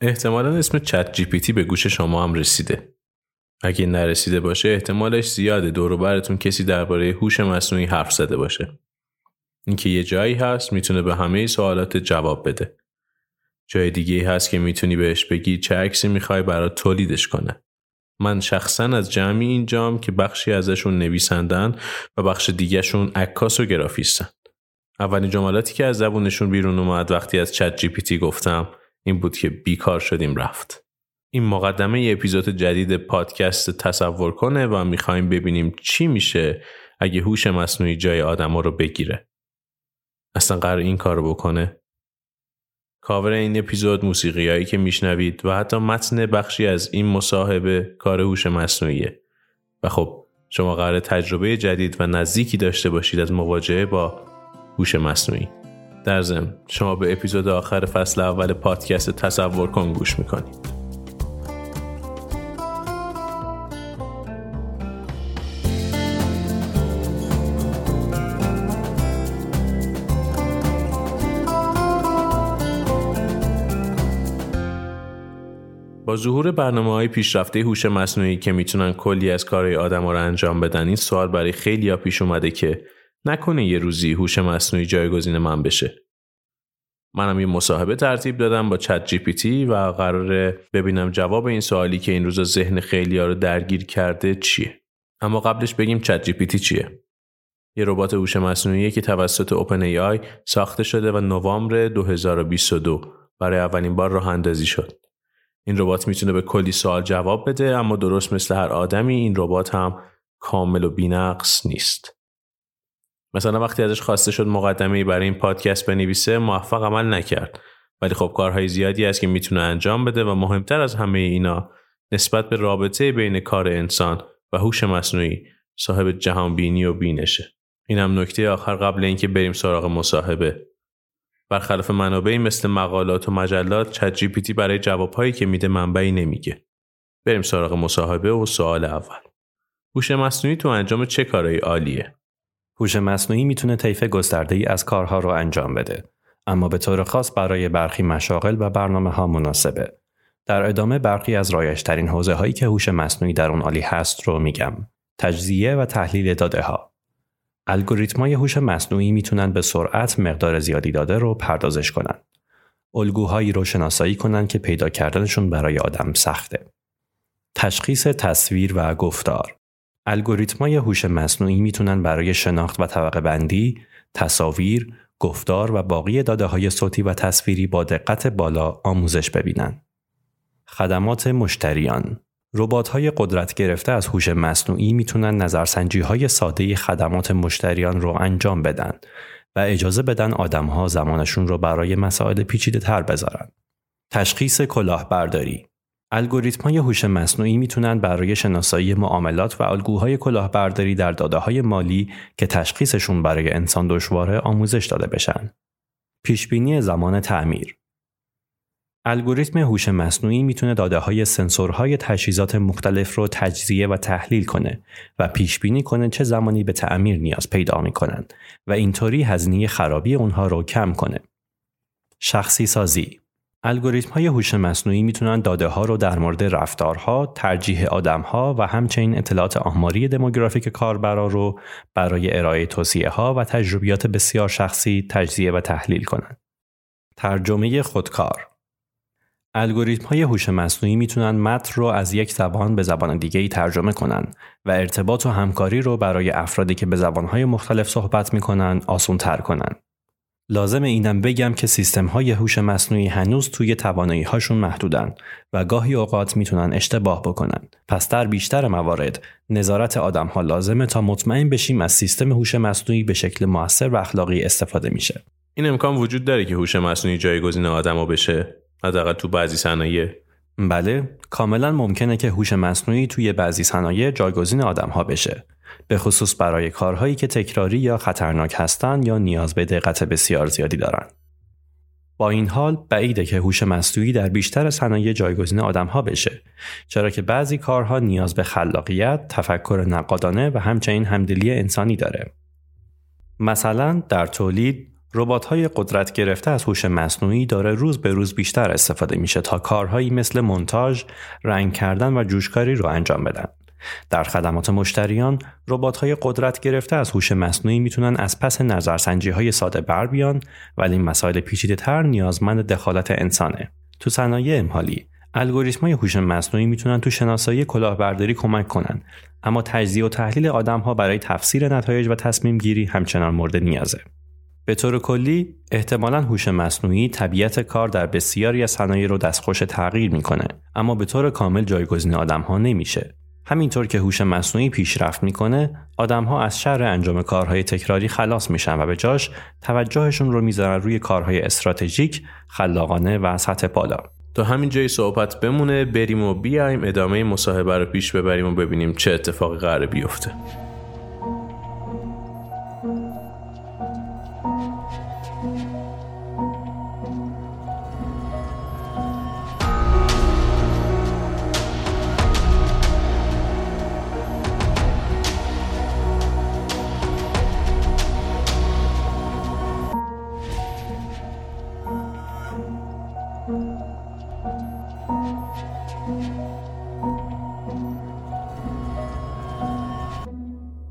احتمالا اسم چت جی پی تی به گوش شما هم رسیده. اگه نرسیده باشه احتمالش زیاده دور براتون کسی درباره هوش مصنوعی حرف زده باشه. اینکه یه جایی هست می‌تونه به همه سوالات جواب بده. جای دیگه هست که می‌تونی بهش بگی چه عکسی می‌خوای برات تولیدش کنه. من شخصا از جمعی اینجام که بخشی ازشون نویسندن و بخش دیگهشون عکاس و گرافیستن. اولین جملاتی که از زبونشون بیرون اومد وقتی از چت جی پی تی گفتم این بود که بیکار شدیم رفت. این مقدمه ی اپیزود جدید پادکست تصور کنه و می‌خوایم ببینیم چی میشه اگه هوش مصنوعی جای آدما رو بگیره. اصلا قرار این کار بکنه؟ کاور این اپیزود موسیقیایی که میشنوید و حتی متن بخشی از این مصاحبه کار هوش مصنوعیه و خب شما قرار تجربه جدید و نزدیکی داشته باشید از مواجهه با هوش مصنوعی در ضمن شما به اپیزود آخر فصل اول پادکست تصور کن گوش می‌کنید با ظهور برنامه های پیشرفته هوش مصنوعی که می‌تونن کلی از کارهای آدم رو انجام بدن این سوال برای خیلی ها پیش اومده که نکنه یه روزی هوش مصنوعی جایگزین من بشه. منم یه مصاحبه ترتیب دادم با ChatGPT و قراره ببینم جواب این سوالی که این روزا ذهن خیلی ها رو درگیر کرده چیه. اما قبلش بگیم ChatGPT چیه. یه ربات هوش مصنوعی که توسط OpenAI ساخته شده و نوامبر 2022 برای اولین بار راه اندازی شد. این ربات می‌تونه به کلی سوال جواب بده اما درست مثل هر آدمی این ربات هم کامل و بینقص نیست. مثلا وقتی ازش خواسته شد مقدمه برای این پادکست بنویسه موفق عمل نکرد ولی خب کارهای زیادی هست که می‌تونه انجام بده و مهمتر از همه اینا نسبت به رابطه بین کار انسان و هوش مصنوعی صاحب جهان بینی و بینشه. این هم نکته آخر قبل اینکه بریم سراغ مصاحبه برخلاف منابعی مثل مقالات و مجلات چت جی پی تی برای جوابهایی که میده منبعی نمیگه. بریم سراغ مصاحبه و سوال اول. هوش مصنوعی تو انجام چه کارایی عالیه؟ هوش مصنوعی می‌تونه طیف گسترده ای از کارها رو انجام بده اما به طور خاص برای برخی مشاغل و برنامه ها مناسبه. در ادامه برخی از رایشترین حوزه هایی که هوش مصنوعی در اون عالی هست رو میگم. تجزیه و تحلیل داده ها. الگوریتمای هوش مصنوعی می‌تونن به سرعت مقدار زیادی داده رو پردازش کنن. الگوهایی رو شناسایی کنن که پیدا کردنشون برای آدم سخته. تشخیص تصویر و گفتار الگوریتمای هوش مصنوعی می‌تونن برای شناخت و طبقه بندی، تصاویر، گفتار و باقی داده های صوتی و تصویری با دقت بالا آموزش ببینن. خدمات مشتریان ربات های قدرت گرفته از هوش مصنوعی می‌تونن نظرسنجی های ساده خدمات مشتریان رو انجام بدن و اجازه بدن آدم ها زمانشون رو برای مسائل پیچیده تر بذارن. تشخیص کلاهبرداری الگوریتم های هوش مصنوعی می‌تونن برای شناسایی معاملات و الگوهای کلاهبرداری در داده های مالی که تشخیصشون برای انسان دشواره آموزش داده بشن. پیشبینی زمان تعمیر الگوریتم هوش مصنوعی می‌تونه داده های سنسورهای تجهیزات مختلف رو تجزیه و تحلیل کنه و پیش بینی کنه چه زمانی به تعمیر نیاز پیدا می‌کنن و اینطوری هزینه خرابی اونها رو کم کنه. شخصی سازی الگوریتم های هوش مصنوعی می‌تونن داده ها رو در مورد رفتارها، ترجیح آدمها و همچنین اطلاعات آماری دموگرافیک کاربرا رو برای ارائه توصیه ها و تجربیات بسیار شخصی تجزیه و تحلیل کنند. ترجمه خودکار الگوریتم های هوش مصنوعی می‌تونن متن رو از یک زبان به زبان دیگه ای ترجمه کنن و ارتباط و همکاری رو برای افرادی که به زبانهای مختلف صحبت می‌کنن آسون تر کنن. لازم اینم بگم که سیستم های هوش مصنوعی هنوز توی توانایی هاشون محدودن و گاهی اوقات می‌تونن اشتباه بکنن. پس در بیشتر موارد نظارت آدم ها لازمه تا مطمئن بشیم از سیستم هوش مصنوعی به شکل موثر و اخلاقی استفاده میشه. این امکان وجود داره که هوش مصنوعی جایگزین آدما بشه حداقل تو بعضی صنایع بله کاملا ممکنه که هوش مصنوعی توی بعضی صنایع جایگزین آدم ها بشه به خصوص برای کارهایی که تکراری یا خطرناک هستند یا نیاز به دقت بسیار زیادی دارند با این حال بعیده که هوش مصنوعی در بیشتر صنایع جایگزین آدم ها بشه چرا که بعضی کارها نیاز به خلاقیت، تفکر نقادانه و همچنین همدلی انسانی داره. مثلا در تولید های قدرت گرفته از هوش مصنوعی داره روز به روز بیشتر استفاده میشه تا کارهایی مثل مونتاژ، رنگ کردن و جوشکاری رو انجام بدن. در خدمات مشتریان، های قدرت گرفته از هوش مصنوعی می‌تونن از پس نظرسنجی های ساده بر بیان ولی مسائل پیچیده تر نیازمند دخالت انسانه. تو صنایع امحالی، های هوش مصنوعی می‌تونن تو شناسایی کلاهبرداری کمک کنن اما تجزیه و تحلیل ها برای تفسیر نتایج و تصمیم گیری همچنان مورد نیازه. به طور کلی احتمالا هوش مصنوعی طبیعت کار در بسیاری از صنایع رو دستخوش تغییر می‌کنه اما به طور کامل جایگزین آدم ها نمیشه همینطور که هوش مصنوعی پیشرفت می‌کنه آدم ها از شر انجام کارهای تکراری خلاص میشن و به جاش توجهشون رو می‌ذارن روی کارهای استراتژیک خلاقانه و سطح بالا. تا همین جای صحبت بمونه بریم و بیایم ادامه مصاحبه رو پیش ببریم و ببینیم چه اتفاقی قرار بیفته.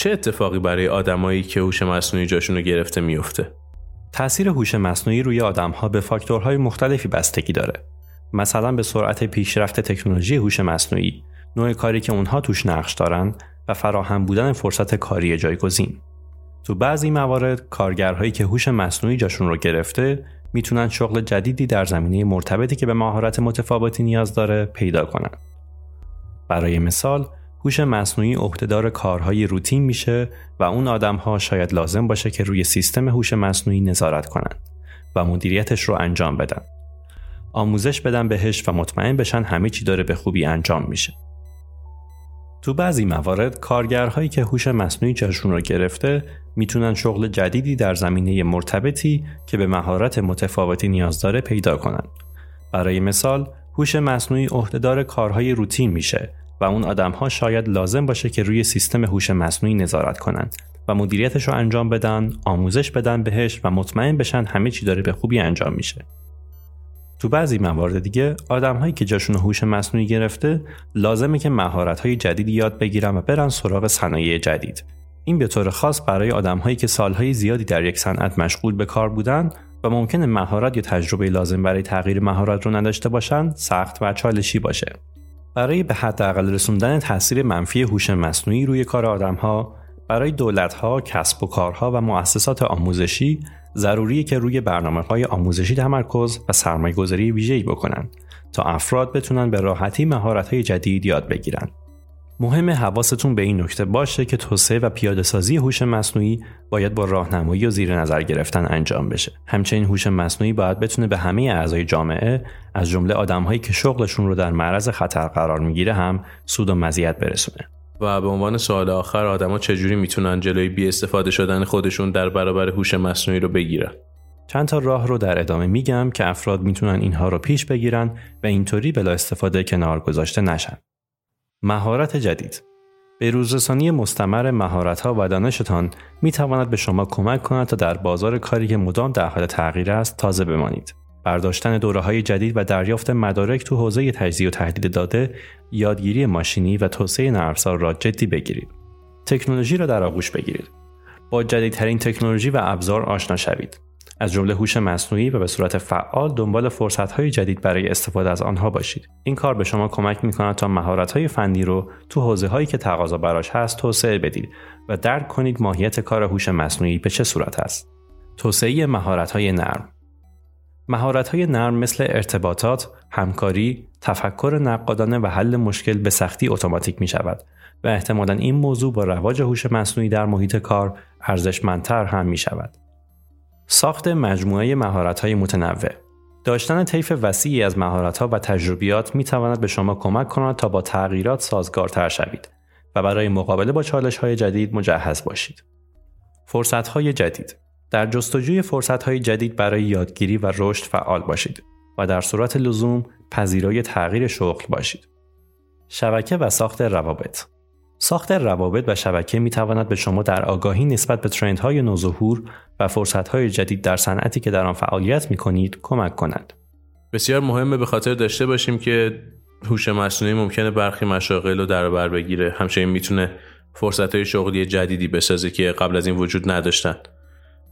چه اتفاقی برای آدمایی که هوش مصنوعی جاشون رو گرفته میفته؟ تاثیر هوش مصنوعی روی آدمها به فاکتورهای مختلفی بستگی داره. مثلا به سرعت پیشرفت تکنولوژی هوش مصنوعی، نوع کاری که اونها توش نقش دارن و فراهم بودن فرصت کاری جایگزین. تو بعضی موارد کارگرهایی که هوش مصنوعی جاشون رو گرفته می‌تونن شغل جدیدی در زمینه مرتبطی که به مهارت متفاوتی نیاز داره پیدا کنن. برای مثال هوش مصنوعی عهدهدار کارهای روتین میشه و اون آدمها شاید لازم باشه که روی سیستم هوش مصنوعی نظارت کنند و مدیریتش رو انجام بدن. آموزش بدن بهش و مطمئن بشن همه چی داره به خوبی انجام میشه. تو بعضی موارد کارگرهایی که هوش مصنوعی جاشون رو گرفته می‌تونن شغل جدیدی در زمینه مرتبطی که به مهارت متفاوتی نیاز داره پیدا کنند. برای مثال هوش مصنوعی عهدهدار کارهای روتین میشه و اون آدم ها شاید لازم باشه که روی سیستم هوش مصنوعی نظارت کنند و مدیریتش رو انجام بدن، آموزش بدن بهش و مطمئن بشن همه چی داره به خوبی انجام میشه. تو بعضی موارد دیگه آدم هایی که جاشون هوش مصنوعی گرفته لازمه که مهارت های جدیدی یاد بگیرن و برن سراغ صنایع جدید. این به طور خاص برای آدم هایی که سالهای زیادی در یک صنعت مشغول به کار بودن و ممکنه مهارت یا تجربه لازم برای تغییر مهارت رو نداشته باشن سخت و چالشی باشه. برای به حداقل رسوندن تاثیر منفی هوش مصنوعی روی کار آدمها برای دولتها، کسب و کارها و مؤسسات آموزشی ضروریه که روی برنامه های آموزشی تمرکز و سرمایه گذاری ویژه‌ای بکنن تا افراد بتونن به راحتی مهارت های جدید یاد بگیرن. مهم حواستون به این نکته باشه که توسعه و پیاده سازی هوش مصنوعی باید با راهنمایی و زیر نظر گرفتن انجام بشه. همچنین هوش مصنوعی باید بتونه به همه اعضای جامعه از جمله آدمهایی که شغلشون رو در معرض خطر قرار می‌گیره هم سود و مزیت برسونه. و به عنوان سوال آخر آدما چجوری می‌تونن جلوی بی استفاده شدن خودشون در برابر هوش مصنوعی رو بگیرن؟ چند تا راه رو در ادامه میگم که افراد می‌تونن اینها رو پیش بگیرن و اینطوری بلا استفاده کنار گذاشته نشن. مهارت جدید به روزرسانی مستمر مهارت‌ها و دانشتان می تواند به شما کمک کند تا در بازار کاری که مدام در حال تغییر است تازه بمانید. برداشتن دوره های جدید و دریافت مدارک تو حوزه تجزیه و تحلیل داده، یادگیری ماشینی و توسعه نرم را جدی بگیرید. تکنولوژی را در آغوش بگیرید. با جدیدترین تکنولوژی و ابزار آشنا شوید. از جمله هوش مصنوعی و به صورت فعال دنبال فرصت‌های جدید برای استفاده از آنها باشید. این کار به شما کمک می‌کند تا مهارت‌های فنی رو تو حوزه‌هایی که تقاضا براش هست توسعه بدید و درک کنید ماهیت کار هوش مصنوعی به چه صورت است. توسعه مهارت‌های نرم مهارت‌های نرم مثل ارتباطات، همکاری، تفکر نقادانه و حل مشکل به سختی اتوماتیک می شود و احتمالا این موضوع با رواج هوش مصنوعی در محیط کار ارزشمندتر هم می شود. ساخت مجموعه مهارت‌های متنوع داشتن طیف وسیعی از مهارت‌ها و تجربیات می تواند به شما کمک کند تا با تغییرات سازگارتر شوید و برای مقابله با چالش‌های جدید مجهز باشید. فرصت‌های جدید در جستجوی فرصت‌های جدید برای یادگیری و رشد فعال باشید و در صورت لزوم پذیرای تغییر شغل باشید. شبکه و ساخت روابط ساخت روابط و شبکه می تواند به شما در آگاهی نسبت به ترندهای نوظهور و فرصتهای جدید در صنعتی که در آن فعالیت می کنید کمک کند. بسیار مهمه به خاطر داشته باشیم که هوش مصنوعی ممکنه برخی مشاغل رو در بر بگیره. همچنین می‌تونه فرصت های شغلی جدیدی بسازه که قبل از این وجود نداشتن.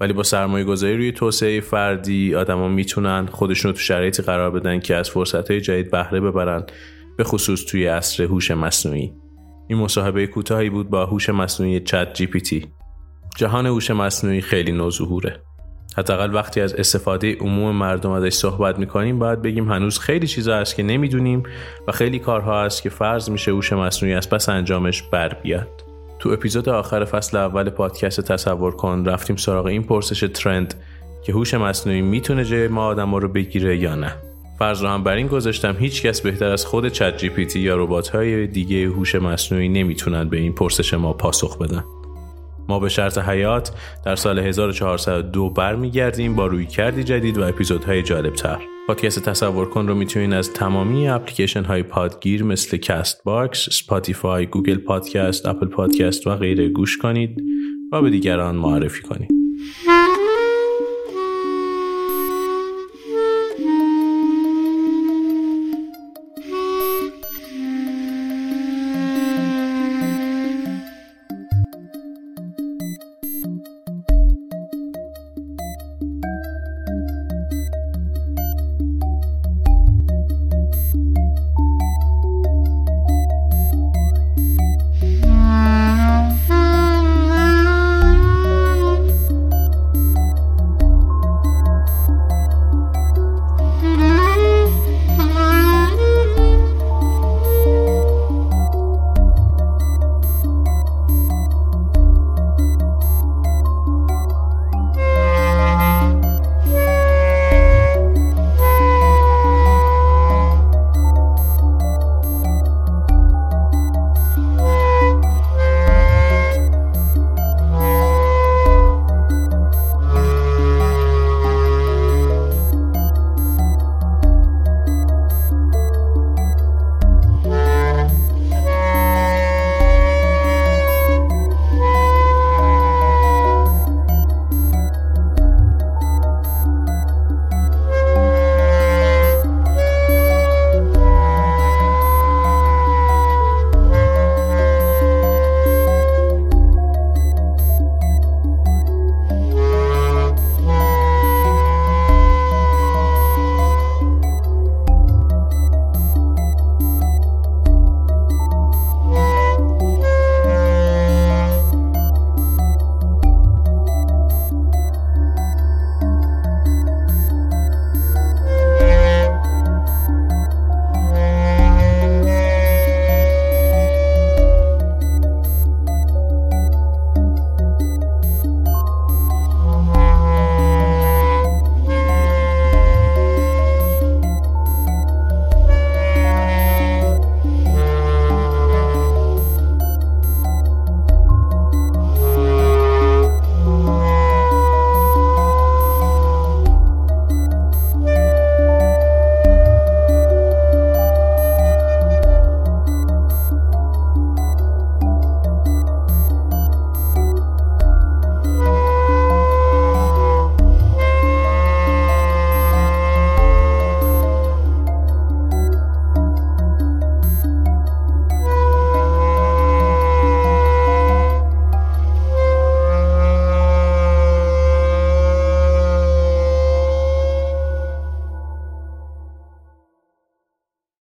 ولی با سرمایه گذاری روی توسعه فردی آدما می‌تونن خودشون رو تو شرایطی قرار بدن که از فرصت جدید بهره ببرن به خصوص توی عصر هوش مصنوعی. این مصاحبه کوتاهی بود با هوش مصنوعی چت جی پی تی. جهان هوش مصنوعی خیلی نوظهوره. حداقل وقتی از استفاده عموم مردم ازش صحبت می‌کنیم باید بگیم هنوز خیلی چیزا هست که نمی‌دونیم و خیلی کارها هست که فرض میشه هوش مصنوعی از پس انجامش بر بیاد. تو اپیزود آخر فصل اول پادکست تصور کن رفتیم سراغ این پرسش ترند که هوش مصنوعی می‌تونه جای ما آدم رو بگیره یا نه. فرض رو هم بر این گذاشتم هیچ کس بهتر از خود چت جی پی تی یا ربات های دیگه هوش مصنوعی نمی‌تونن به این پرسش ما پاسخ بدن ما به شرط حیات در سال 1402 برمیگردیم با روی کردی جدید و اپیزودهای جالبتر. پادکست تصور کن رو می‌تونین از تمامی اپلیکیشن های پادگیر مثل Castbox، Spotify، Google Podcast، Apple Podcast و غیره گوش کنید و به دیگران معرفی کنید.